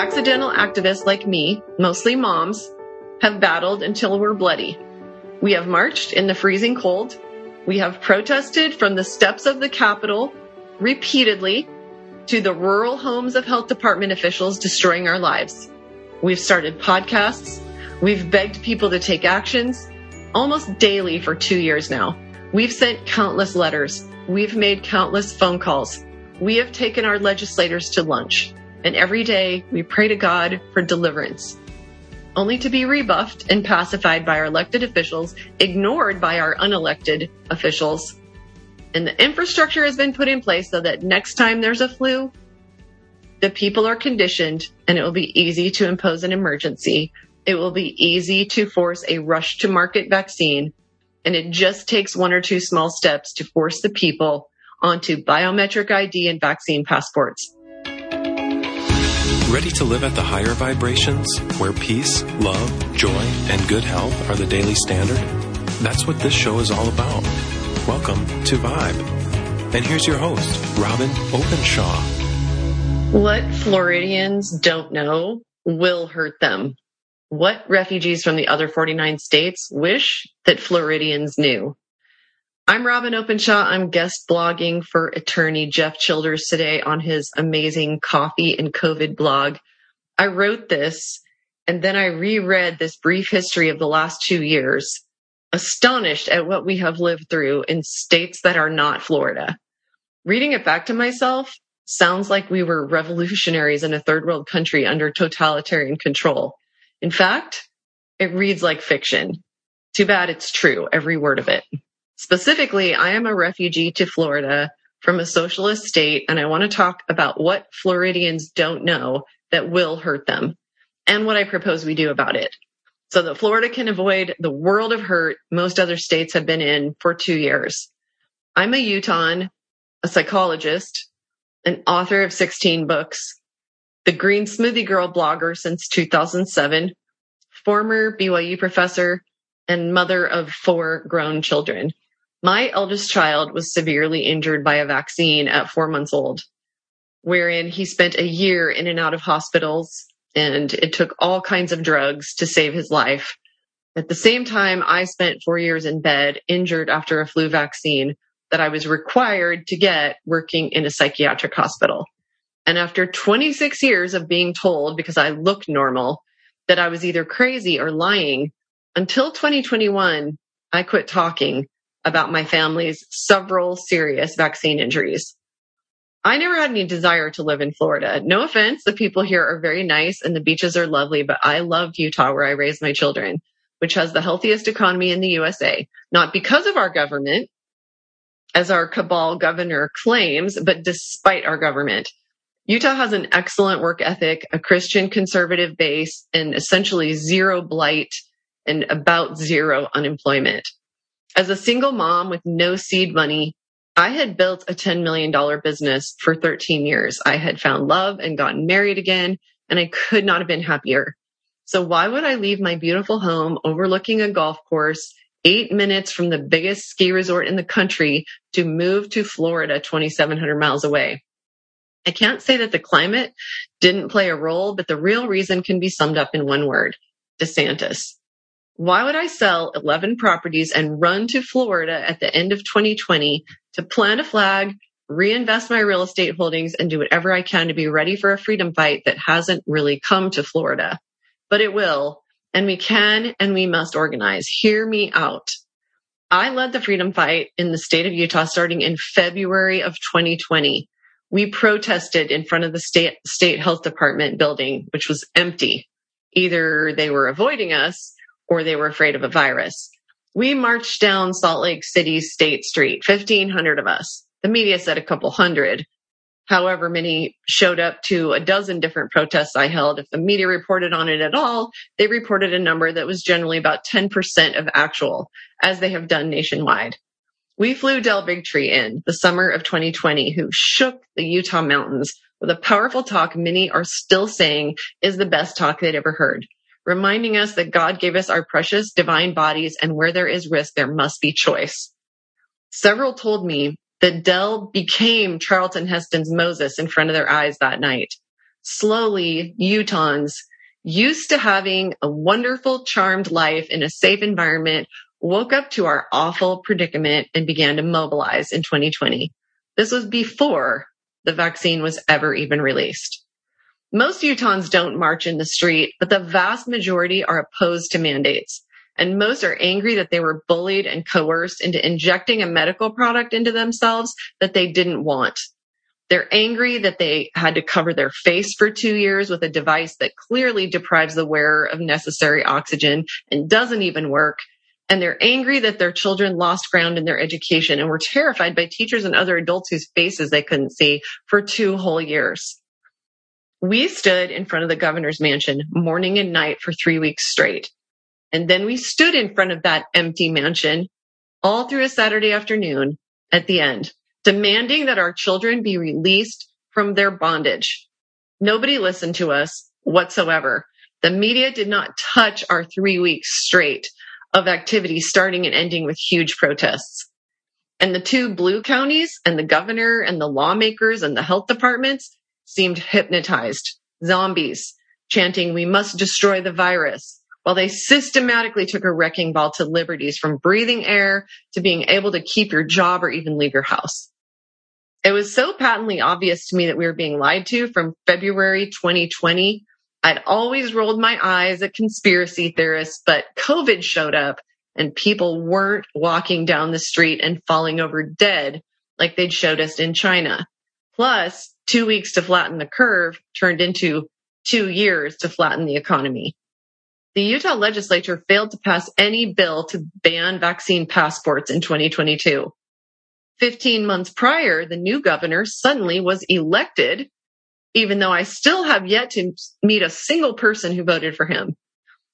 accidental activists like me, mostly moms, have battled until we're bloody. We have marched in the freezing cold. We have protested from the steps of the Capitol repeatedly to the rural homes of health department officials destroying our lives. We've started podcasts. We've begged people to take actions almost daily for two years now. We've sent countless letters. We've made countless phone calls. We have taken our legislators to lunch. And every day we pray to God for deliverance, only to be rebuffed and pacified by our elected officials, ignored by our unelected officials. And the infrastructure has been put in place so that next time there's a flu, the people are conditioned and it will be easy to impose an emergency. It will be easy to force a rush to market vaccine. And it just takes one or two small steps to force the people onto biometric ID and vaccine passports. Ready to live at the higher vibrations, where peace, love, joy, and good health are the daily standard? That's what this show is all about. Welcome to Vibe. And here's your host, Robin Openshaw. What Floridians don't know will hurt them. What refugees from the other 49 states wish that Floridians knew. I'm Robin Openshaw. I'm guest blogging for attorney Jeff Childers today on his amazing coffee and COVID blog. I wrote this and then I reread this brief history of the last two years, astonished at what we have lived through in states that are not Florida. Reading it back to myself sounds like we were revolutionaries in a third world country under totalitarian control. In fact, it reads like fiction. Too bad it's true, every word of it. Specifically, I am a refugee to Florida from a socialist state, and I want to talk about what Floridians don't know that will hurt them and what I propose we do about it so that Florida can avoid the world of hurt most other states have been in for two years. I'm a Utahn, a psychologist, an author of 16 books, the Green Smoothie Girl blogger since 2007, former BYU professor, and mother of four grown children. My eldest child was severely injured by a vaccine at four months old, wherein he spent a year in and out of hospitals and it took all kinds of drugs to save his life. At the same time, I spent four years in bed injured after a flu vaccine that I was required to get working in a psychiatric hospital. And after 26 years of being told because I looked normal that I was either crazy or lying until 2021, I quit talking about my family's several serious vaccine injuries. I never had any desire to live in Florida. No offense. The people here are very nice and the beaches are lovely, but I love Utah where I raised my children, which has the healthiest economy in the USA, not because of our government, as our cabal governor claims, but despite our government. Utah has an excellent work ethic, a Christian conservative base, and essentially zero blight and about zero unemployment. As a single mom with no seed money, I had built a $10 million business for 13 years. I had found love and gotten married again, and I could not have been happier. So why would I leave my beautiful home overlooking a golf course eight minutes from the biggest ski resort in the country to move to Florida 2,700 miles away? I can't say that the climate didn't play a role, but the real reason can be summed up in one word, DeSantis. Why would I sell 11 properties and run to Florida at the end of 2020 to plant a flag, reinvest my real estate holdings and do whatever I can to be ready for a freedom fight that hasn't really come to Florida? But it will. And we can and we must organize. Hear me out. I led the freedom fight in the state of Utah starting in February of 2020. We protested in front of the state, state health department building, which was empty. Either they were avoiding us or they were afraid of a virus. We marched down Salt Lake City State Street, 1500 of us. The media said a couple hundred. However many showed up to a dozen different protests I held. If the media reported on it at all, they reported a number that was generally about 10% of actual, as they have done nationwide. We flew Del Bigtree in the summer of 2020, who shook the Utah mountains with a powerful talk many are still saying is the best talk they'd ever heard reminding us that God gave us our precious divine bodies and where there is risk, there must be choice. Several told me that Del became Charlton Heston's Moses in front of their eyes that night. slowly Utahns used to having a wonderful, charmed life in a safe environment woke up to our awful predicament and began to mobilize in 2020. This was before the vaccine was ever even released. Most Utahns don't march in the street, but the vast majority are opposed to mandates. And most are angry that they were bullied and coerced into injecting a medical product into themselves that they didn't want. They're angry that they had to cover their face for two years with a device that clearly deprives the wearer of necessary oxygen and doesn't even work. And they're angry that their children lost ground in their education and were terrified by teachers and other adults whose faces they couldn't see for two whole years. We stood in front of the governor's mansion morning and night for three weeks straight. And then we stood in front of that empty mansion all through a Saturday afternoon at the end demanding that our children be released from their bondage. Nobody listened to us whatsoever. The media did not touch our three weeks straight of activity starting and ending with huge protests. And the two blue counties and the governor and the lawmakers and the health departments seemed hypnotized, zombies, chanting, we must destroy the virus while they systematically took a wrecking ball to liberties from breathing air to being able to keep your job or even leave your house. It was so patently obvious to me that we were being lied to from February 2020. I'd always rolled my eyes at conspiracy theorists, but COVID showed up and people weren't walking down the street and falling over dead like they'd showed us in China. Plus, two weeks to flatten the curve turned into two years to flatten the economy. The Utah legislature failed to pass any bill to ban vaccine passports in 2022. 15 months prior, the new governor suddenly was elected, even though I still have yet to meet a single person who voted for him.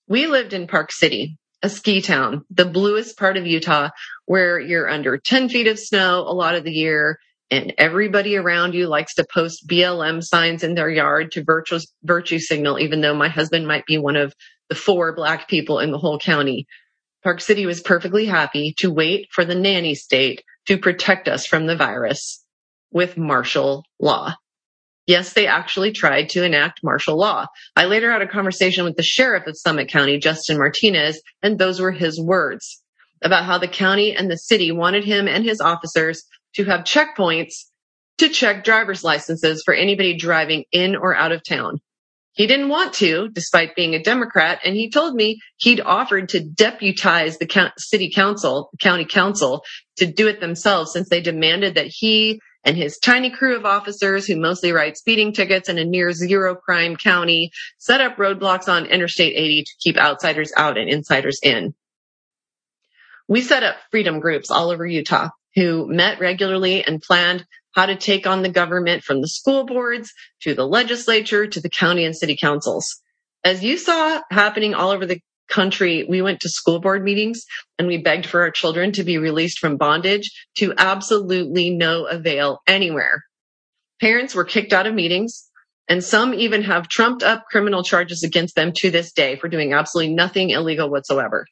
We lived in Park City, a ski town, the bluest part of Utah, where you're under 10 feet of snow a lot of the year and everybody around you likes to post BLM signs in their yard to virtue, virtue signal, even though my husband might be one of the four black people in the whole county. Park City was perfectly happy to wait for the nanny state to protect us from the virus with martial law. Yes, they actually tried to enact martial law. I later had a conversation with the sheriff of Summit County, Justin Martinez, and those were his words about how the county and the city wanted him and his officers to have checkpoints to check driver's licenses for anybody driving in or out of town. He didn't want to, despite being a Democrat, and he told me he'd offered to deputize the city council, county council, to do it themselves since they demanded that he and his tiny crew of officers who mostly write speeding tickets in a near zero crime county set up roadblocks on Interstate 80 to keep outsiders out and insiders in. We set up freedom groups all over Utah who met regularly and planned how to take on the government from the school boards to the legislature to the county and city councils. As you saw happening all over the country, we went to school board meetings and we begged for our children to be released from bondage to absolutely no avail anywhere. Parents were kicked out of meetings and some even have trumped up criminal charges against them to this day for doing absolutely nothing illegal whatsoever.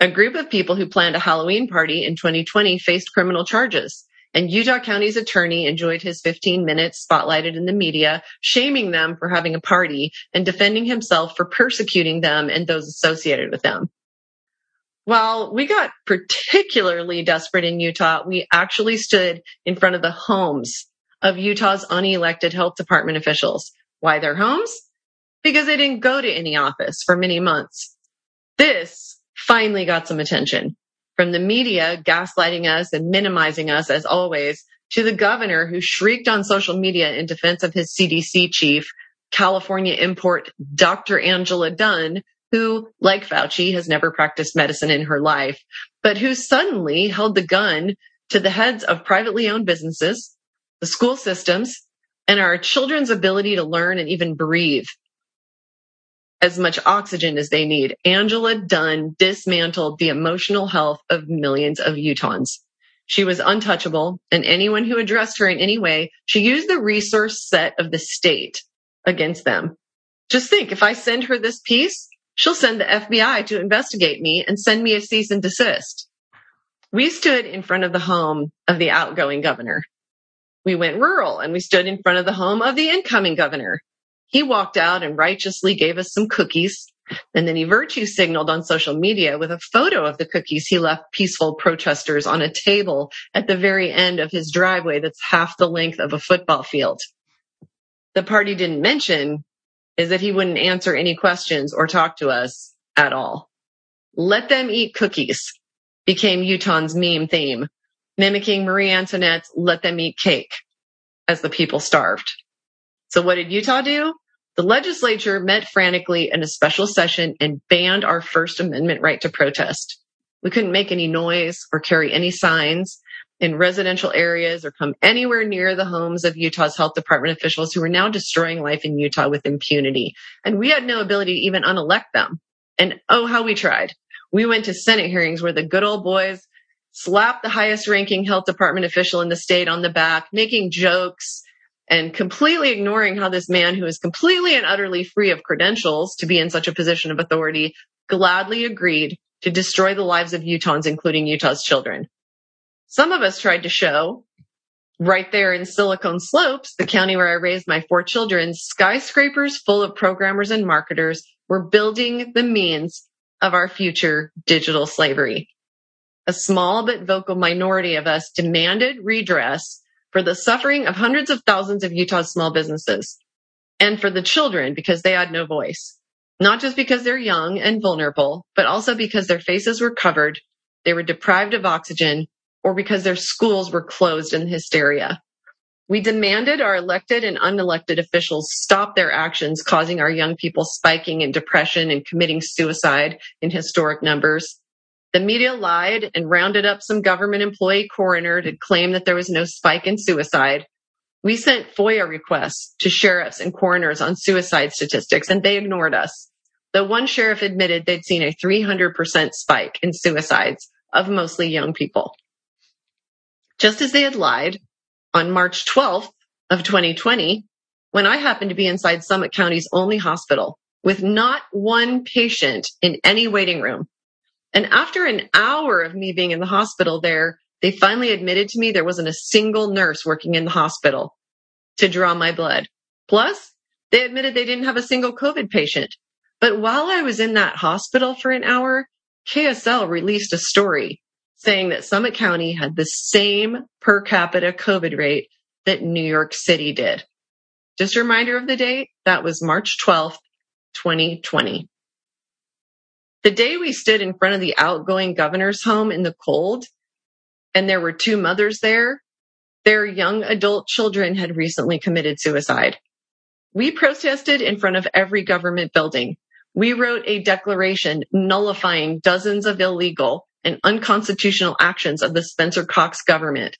A group of people who planned a Halloween party in 2020 faced criminal charges. And Utah County's attorney enjoyed his 15 minutes spotlighted in the media, shaming them for having a party and defending himself for persecuting them and those associated with them. While we got particularly desperate in Utah, we actually stood in front of the homes of Utah's unelected health department officials. Why their homes? Because they didn't go to any office for many months. This finally got some attention from the media gaslighting us and minimizing us as always to the governor who shrieked on social media in defense of his CDC chief, California import Dr. Angela Dunn, who, like Fauci, has never practiced medicine in her life, but who suddenly held the gun to the heads of privately owned businesses, the school systems, and our children's ability to learn and even breathe as much oxygen as they need. Angela Dunn dismantled the emotional health of millions of Utahns. She was untouchable, and anyone who addressed her in any way, she used the resource set of the state against them. Just think, if I send her this piece, she'll send the FBI to investigate me and send me a cease and desist. We stood in front of the home of the outgoing governor. We went rural and we stood in front of the home of the incoming governor. He walked out and righteously gave us some cookies. And then he virtue signaled on social media with a photo of the cookies he left peaceful protesters on a table at the very end of his driveway that's half the length of a football field. The part he didn't mention is that he wouldn't answer any questions or talk to us at all. Let them eat cookies became Utah's meme theme, mimicking Marie Antoinette's let them eat cake as the people starved. So what did Utah do? The legislature met frantically in a special session and banned our First Amendment right to protest. We couldn't make any noise or carry any signs in residential areas or come anywhere near the homes of Utah's health department officials who were now destroying life in Utah with impunity. And we had no ability to even unelect them. And oh, how we tried. We went to Senate hearings where the good old boys slapped the highest ranking health department official in the state on the back, making jokes and completely ignoring how this man who is completely and utterly free of credentials to be in such a position of authority gladly agreed to destroy the lives of Utahns, including Utah's children. Some of us tried to show right there in Silicon Slopes, the county where I raised my four children, skyscrapers full of programmers and marketers were building the means of our future digital slavery. A small but vocal minority of us demanded redress for the suffering of hundreds of thousands of Utah's small businesses and for the children because they had no voice. Not just because they're young and vulnerable, but also because their faces were covered, they were deprived of oxygen, or because their schools were closed in hysteria. We demanded our elected and unelected officials stop their actions, causing our young people spiking in depression and committing suicide in historic numbers. The media lied and rounded up some government employee coroner to claim that there was no spike in suicide. We sent FOIA requests to sheriffs and coroners on suicide statistics and they ignored us. Though one sheriff admitted they'd seen a 300% spike in suicides of mostly young people. Just as they had lied, on March 12th of 2020, when I happened to be inside Summit County's only hospital with not one patient in any waiting room. And after an hour of me being in the hospital there, they finally admitted to me there wasn't a single nurse working in the hospital to draw my blood. Plus, they admitted they didn't have a single COVID patient. But while I was in that hospital for an hour, KSL released a story saying that Summit County had the same per capita COVID rate that New York City did. Just a reminder of the date, that was March 12th, 2020. The day we stood in front of the outgoing governor's home in the cold, and there were two mothers there, their young adult children had recently committed suicide. We protested in front of every government building. We wrote a declaration nullifying dozens of illegal and unconstitutional actions of the Spencer Cox government.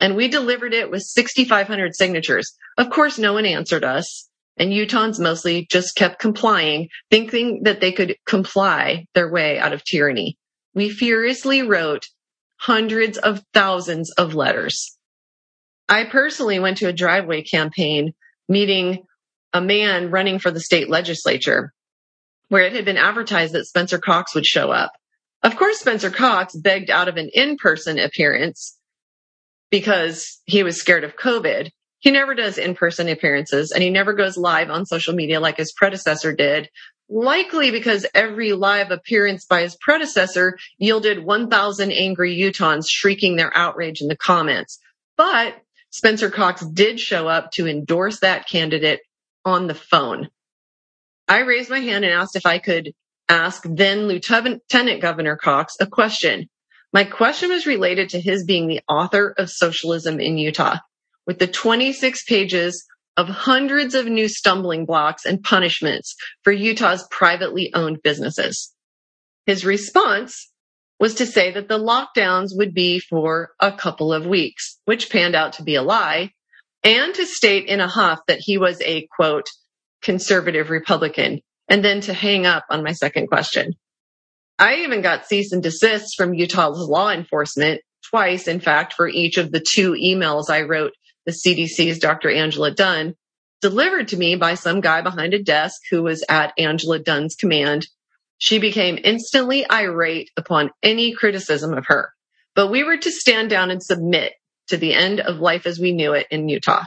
And we delivered it with 6,500 signatures. Of course, no one answered us. And Utahns mostly just kept complying, thinking that they could comply their way out of tyranny. We furiously wrote hundreds of thousands of letters. I personally went to a driveway campaign meeting a man running for the state legislature where it had been advertised that Spencer Cox would show up. Of course, Spencer Cox begged out of an in-person appearance because he was scared of COVID. He never does in-person appearances and he never goes live on social media like his predecessor did. Likely because every live appearance by his predecessor yielded 1,000 angry Utahns shrieking their outrage in the comments. But Spencer Cox did show up to endorse that candidate on the phone. I raised my hand and asked if I could ask then Lieutenant Governor Cox a question. My question was related to his being the author of Socialism in Utah, with the 26 pages of hundreds of new stumbling blocks and punishments for Utah's privately owned businesses. His response was to say that the lockdowns would be for a couple of weeks, which panned out to be a lie, and to state in a huff that he was a quote, conservative Republican and then to hang up on my second question. I even got cease and desist from Utah's law enforcement twice, in fact, for each of the two emails I wrote the CDC's Dr. Angela Dunn delivered to me by some guy behind a desk who was at Angela Dunn's command. She became instantly irate upon any criticism of her, but we were to stand down and submit to the end of life as we knew it in Utah.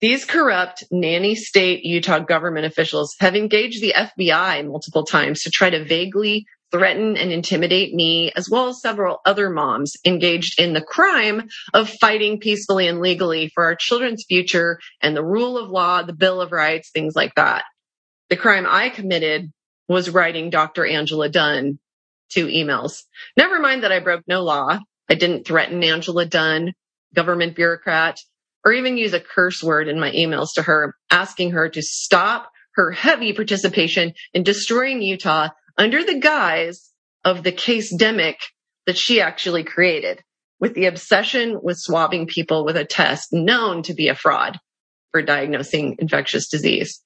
These corrupt nanny state Utah government officials have engaged the FBI multiple times to try to vaguely threaten and intimidate me, as well as several other moms engaged in the crime of fighting peacefully and legally for our children's future and the rule of law, the Bill of Rights, things like that. The crime I committed was writing Dr. Angela Dunn two emails. Never mind that I broke no law. I didn't threaten Angela Dunn, government bureaucrat or even use a curse word in my emails to her, asking her to stop her heavy participation in destroying Utah under the guise of the casedemic that she actually created with the obsession with swabbing people with a test known to be a fraud for diagnosing infectious disease.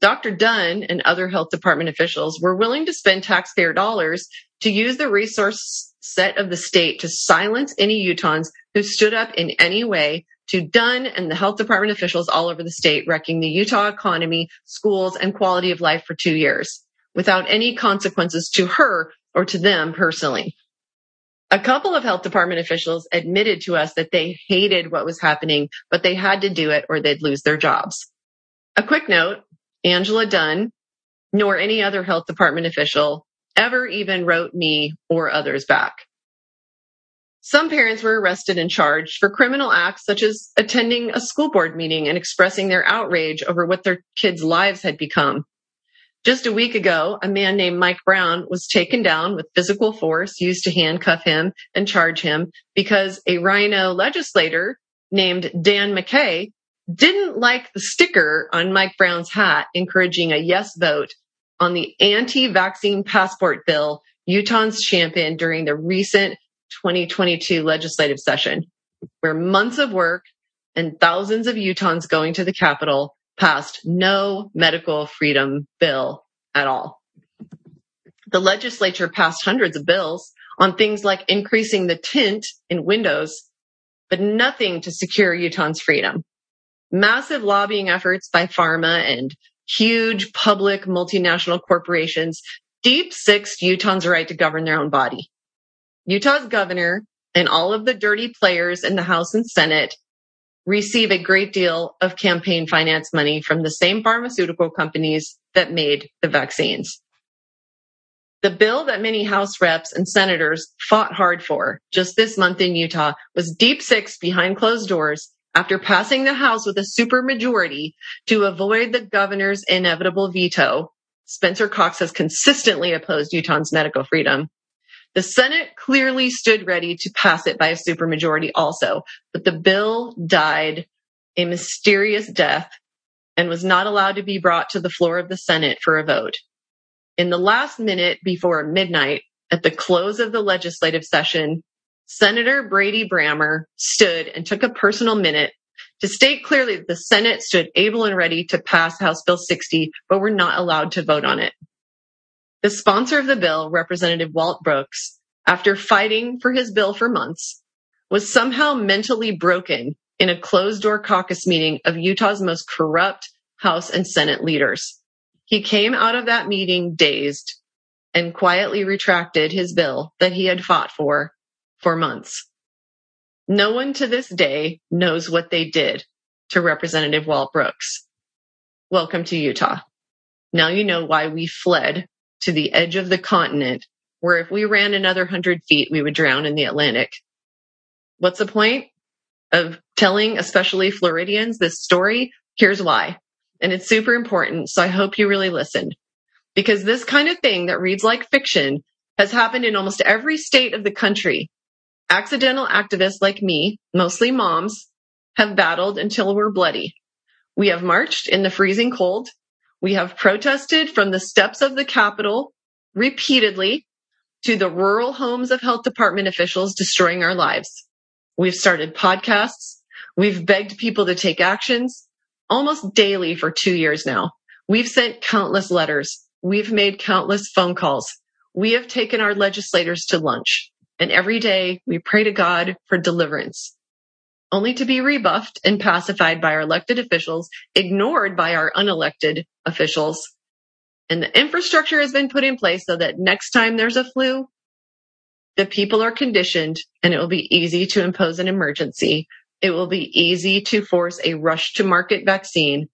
Dr. Dunn and other health department officials were willing to spend taxpayer dollars to use the resource set of the state to silence any Utahns who stood up in any way to Dunn and the health department officials all over the state, wrecking the Utah economy, schools, and quality of life for two years without any consequences to her or to them personally. A couple of health department officials admitted to us that they hated what was happening, but they had to do it or they'd lose their jobs. A quick note, Angela Dunn, nor any other health department official ever even wrote me or others back. Some parents were arrested and charged for criminal acts such as attending a school board meeting and expressing their outrage over what their kids' lives had become. Just a week ago, a man named Mike Brown was taken down with physical force used to handcuff him and charge him because a RINO legislator named Dan McCay didn't like the sticker on Mike Brown's hat encouraging a yes vote on the anti-vaccine passport bill Utahns championed during the recent 2022 legislative session, where months of work and thousands of Utahns going to the Capitol passed no medical freedom bill at all. The legislature passed hundreds of bills on things like increasing the tint in windows, but nothing to secure Utahns freedom. Massive lobbying efforts by pharma and huge public multinational corporations deep sixed Utahns' right to govern their own body. Utah's governor and all of the dirty players in the House and Senate receive a great deal of campaign finance money from the same pharmaceutical companies that made the vaccines. The bill that many House reps and senators fought hard for just this month in Utah was deep six behind closed doors after passing the House with a supermajority to avoid the governor's inevitable veto. Spencer Cox has consistently opposed Utah's medical freedom. The Senate clearly stood ready to pass it by a supermajority also, but the bill died a mysterious death and was not allowed to be brought to the floor of the Senate for a vote. In the last minute before midnight, at the close of the legislative session, Senator Brady Brammer stood and took a personal minute to state clearly that the Senate stood able and ready to pass House Bill 60, but were not allowed to vote on it. The sponsor of the bill, Representative Walt Brooks, after fighting for his bill for months, was somehow mentally broken in a closed door caucus meeting of Utah's most corrupt House and Senate leaders. He came out of that meeting dazed and quietly retracted his bill that he had fought for for months. No one to this day knows what they did to Representative Walt Brooks. Welcome to Utah. Now you know why we fled to the edge of the continent where if we ran another hundred feet, we would drown in the Atlantic. What's the point of telling, especially Floridians, this story? Here's why. And it's super important. So I hope you really listened because this kind of thing that reads like fiction has happened in almost every state of the country. Accidental activists like me, mostly moms, have battled until we're bloody. We have marched in the freezing cold we have protested from the steps of the Capitol repeatedly to the rural homes of health department officials destroying our lives. We've started podcasts. We've begged people to take actions almost daily for two years now. We've sent countless letters. We've made countless phone calls. We have taken our legislators to lunch and every day we pray to God for deliverance only to be rebuffed and pacified by our elected officials, ignored by our unelected officials. And the infrastructure has been put in place so that next time there's a flu, the people are conditioned and it will be easy to impose an emergency it will be easy to force a rush to market vaccine.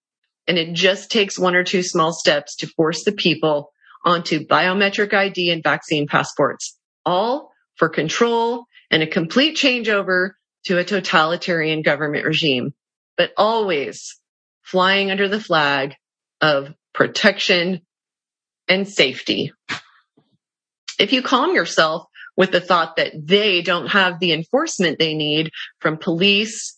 And it just takes one or two small steps to force the people onto biometric ID and vaccine passports, all for control and a complete changeover to a totalitarian government regime, but always flying under the flag of protection and safety. If you calm yourself with the thought that they don't have the enforcement they need from police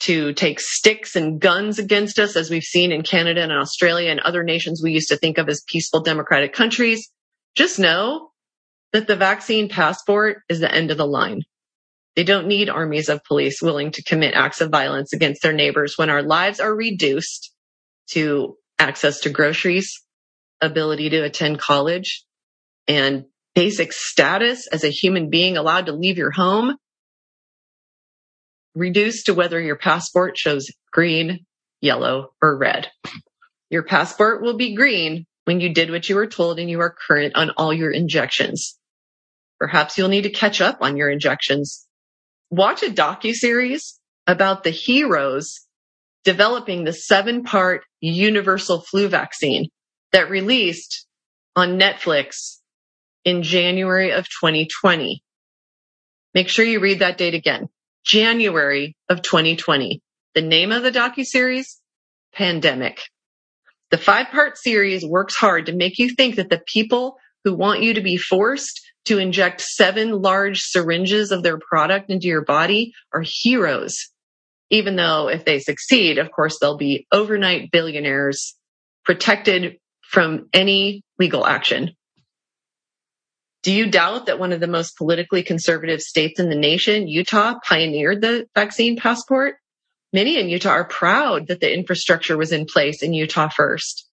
to take sticks and guns against us, as we've seen in Canada and Australia and other nations we used to think of as peaceful democratic countries, just know that the vaccine passport is the end of the line. They don't need armies of police willing to commit acts of violence against their neighbors when our lives are reduced to access to groceries, ability to attend college, and basic status as a human being allowed to leave your home reduced to whether your passport shows green, yellow, or red. Your passport will be green when you did what you were told and you are current on all your injections. Perhaps you'll need to catch up on your injections. Watch a docu-series about the heroes developing the seven part universal flu vaccine that released on Netflix in January of 2020. Make sure you read that date again. January of 2020. The name of the docu-series, Pandemic. The five part series works hard to make you think that the people who want you to be forced to inject seven large syringes of their product into your body are heroes. Even though if they succeed, of course, they'll be overnight billionaires protected from any legal action. Do you doubt that one of the most politically conservative states in the nation, Utah, pioneered the vaccine passport? Many in Utah are proud that the infrastructure was in place in Utah first.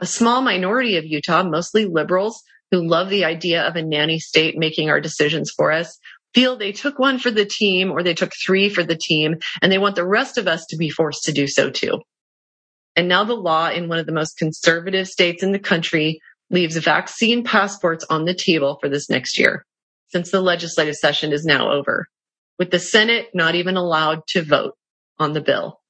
A small minority of Utah, mostly liberals who love the idea of a nanny state making our decisions for us, feel they took one for the team or they took three for the team and they want the rest of us to be forced to do so too. And now the law in one of the most conservative states in the country leaves vaccine passports on the table for this next year, since the legislative session is now over, with the Senate not even allowed to vote on the bill.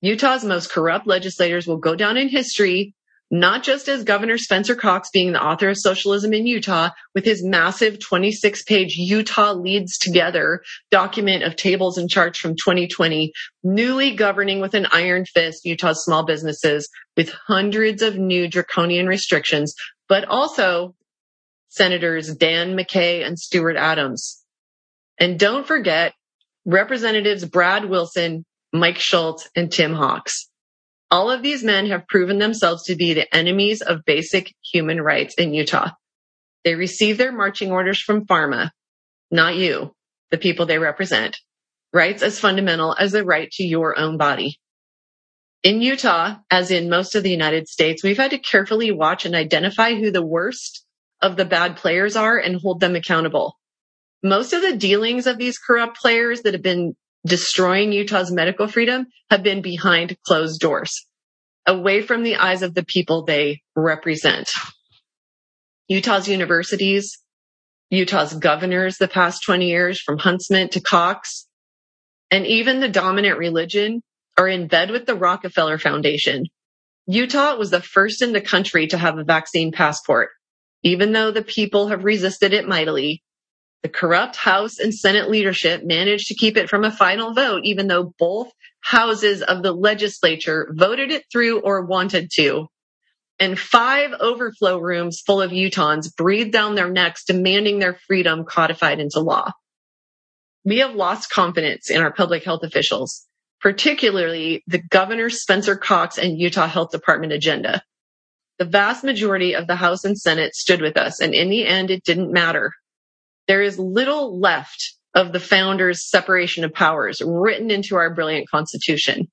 Utah's most corrupt legislators will go down in history not just as Governor Spencer Cox being the author of Socialism in Utah with his massive 26 page Utah Leads Together document of tables and charts from 2020, newly governing with an iron fist Utah's small businesses with hundreds of new draconian restrictions, but also Senators Dan McCay and Stuart Adams. And don't forget Representatives Brad Wilson, Mike Schultz, and Tim Hawkes. All of these men have proven themselves to be the enemies of basic human rights in Utah. They receive their marching orders from pharma, not you, the people they represent. Rights as fundamental as the right to your own body. In Utah, as in most of the United States, we've had to carefully watch and identify who the worst of the bad players are and hold them accountable. Most of the dealings of these corrupt players that have been destroying Utah's medical freedom have been behind closed doors, away from the eyes of the people they represent. Utah's universities, Utah's governors the past 20 years from Huntsman to Cox, and even the dominant religion are in bed with the Rockefeller Foundation. Utah was the first in the country to have a vaccine passport. Even though the people have resisted it mightily, the corrupt House and Senate leadership managed to keep it from a final vote, even though both houses of the legislature voted it through or wanted to. And five overflow rooms full of Utahns breathed down their necks, demanding their freedom codified into law. We have lost confidence in our public health officials, particularly the Governor Spencer Cox and Utah Health Department agenda. The vast majority of the House and Senate stood with us, and in the end, it didn't matter there is little left of the founders' separation of powers written into our brilliant constitution.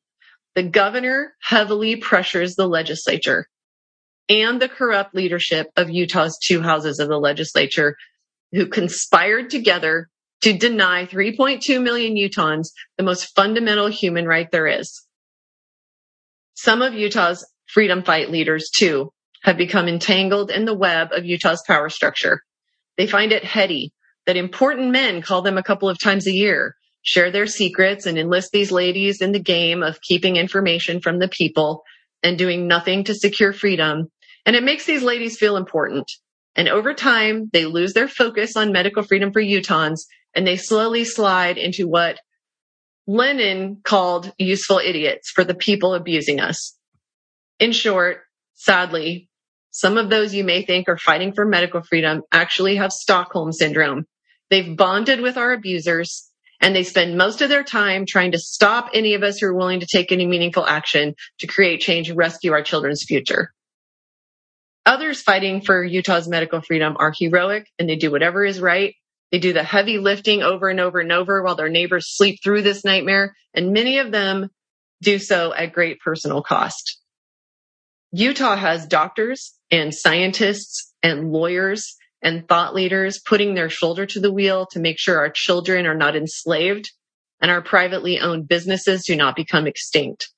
The governor heavily pressures the legislature and the corrupt leadership of Utah's two houses of the legislature who conspired together to deny 3.2 million Utahns the most fundamental human right there is. Some of Utah's freedom fight leaders too have become entangled in the web of Utah's power structure. They find it heady that important men call them a couple of times a year share their secrets and enlist these ladies in the game of keeping information from the people and doing nothing to secure freedom. And it makes these ladies feel important. And over time, they lose their focus on medical freedom for Utahns and they slowly slide into what Lenin called useful idiots for the people abusing us. In short, sadly, some of those you may think are fighting for medical freedom actually have Stockholm syndrome. They've bonded with our abusers and they spend most of their time trying to stop any of us who are willing to take any meaningful action to create change and rescue our children's future. Others fighting for Utah's medical freedom are heroic and they do whatever is right. They do the heavy lifting over and over and over while their neighbors sleep through this nightmare. And many of them do so at great personal cost. Utah has doctors and scientists and lawyers and thought leaders putting their shoulder to the wheel to make sure our children are not enslaved and our privately owned businesses do not become extinct.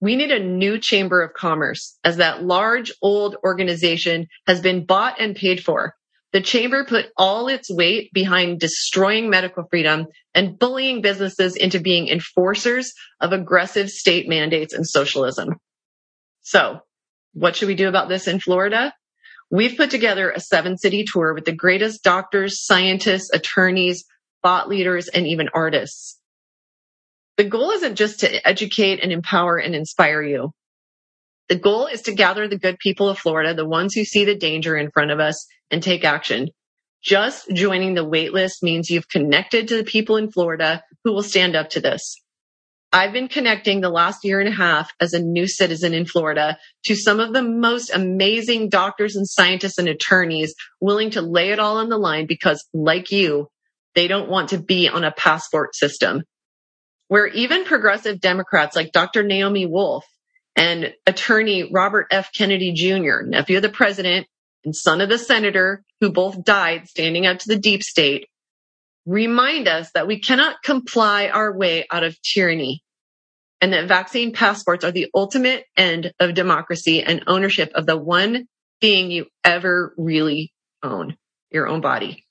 We need a new chamber of commerce as that large old organization has been bought and paid for. The chamber put all its weight behind destroying medical freedom and bullying businesses into being enforcers of aggressive state mandates and socialism. So what should we do about this in Florida? We've put together a seven city tour with the greatest doctors, scientists, attorneys, thought leaders, and even artists. The goal isn't just to educate and empower and inspire you. The goal is to gather the good people of Florida, the ones who see the danger in front of us and take action. Just joining the waitlist means you've connected to the people in Florida who will stand up to this. I've been connecting the last year and a half as a new citizen in Florida to some of the most amazing doctors and scientists and attorneys willing to lay it all on the line because like you, they don't want to be on a passport system where even progressive Democrats like Dr. Naomi Wolf and attorney Robert F. Kennedy Jr., nephew of the president and son of the senator who both died standing up to the deep state, remind us that we cannot comply our way out of tyranny and that vaccine passports are the ultimate end of democracy and ownership of the one thing you ever really own, your own body.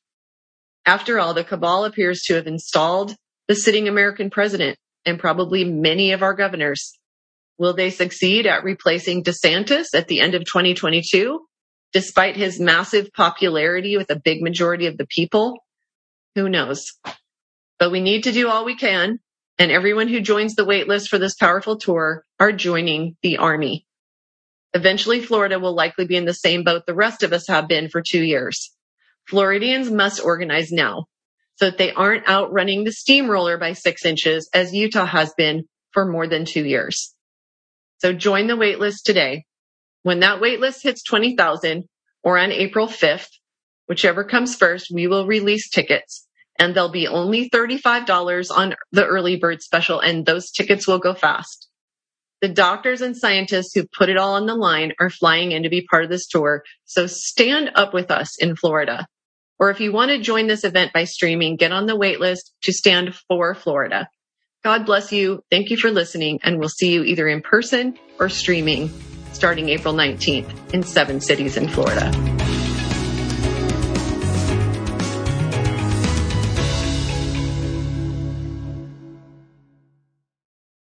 After all, the cabal appears to have installed the sitting American president and probably many of our governors. Will they succeed at replacing DeSantis at the end of 2022, despite his massive popularity with a big majority of the people? Who knows? But we need to do all we can and everyone who joins the waitlist for this powerful tour are joining the army. Eventually, Florida will likely be in the same boat the rest of us have been for two years. Floridians must organize now so that they aren't outrunning the steamroller by six inches as Utah has been for more than two years. So join the waitlist today. When that waitlist hits 20,000 or on April 5th, whichever comes first, we will release tickets and they'll be only $35 on the early bird special and those tickets will go fast. The doctors and scientists who put it all on the line are flying in to be part of this tour. So stand up with us in Florida. Or if you want to join this event by streaming, get on the wait list to stand for Florida. God bless you. Thank you for listening and we'll see you either in person or streaming starting April 19th in seven cities in Florida.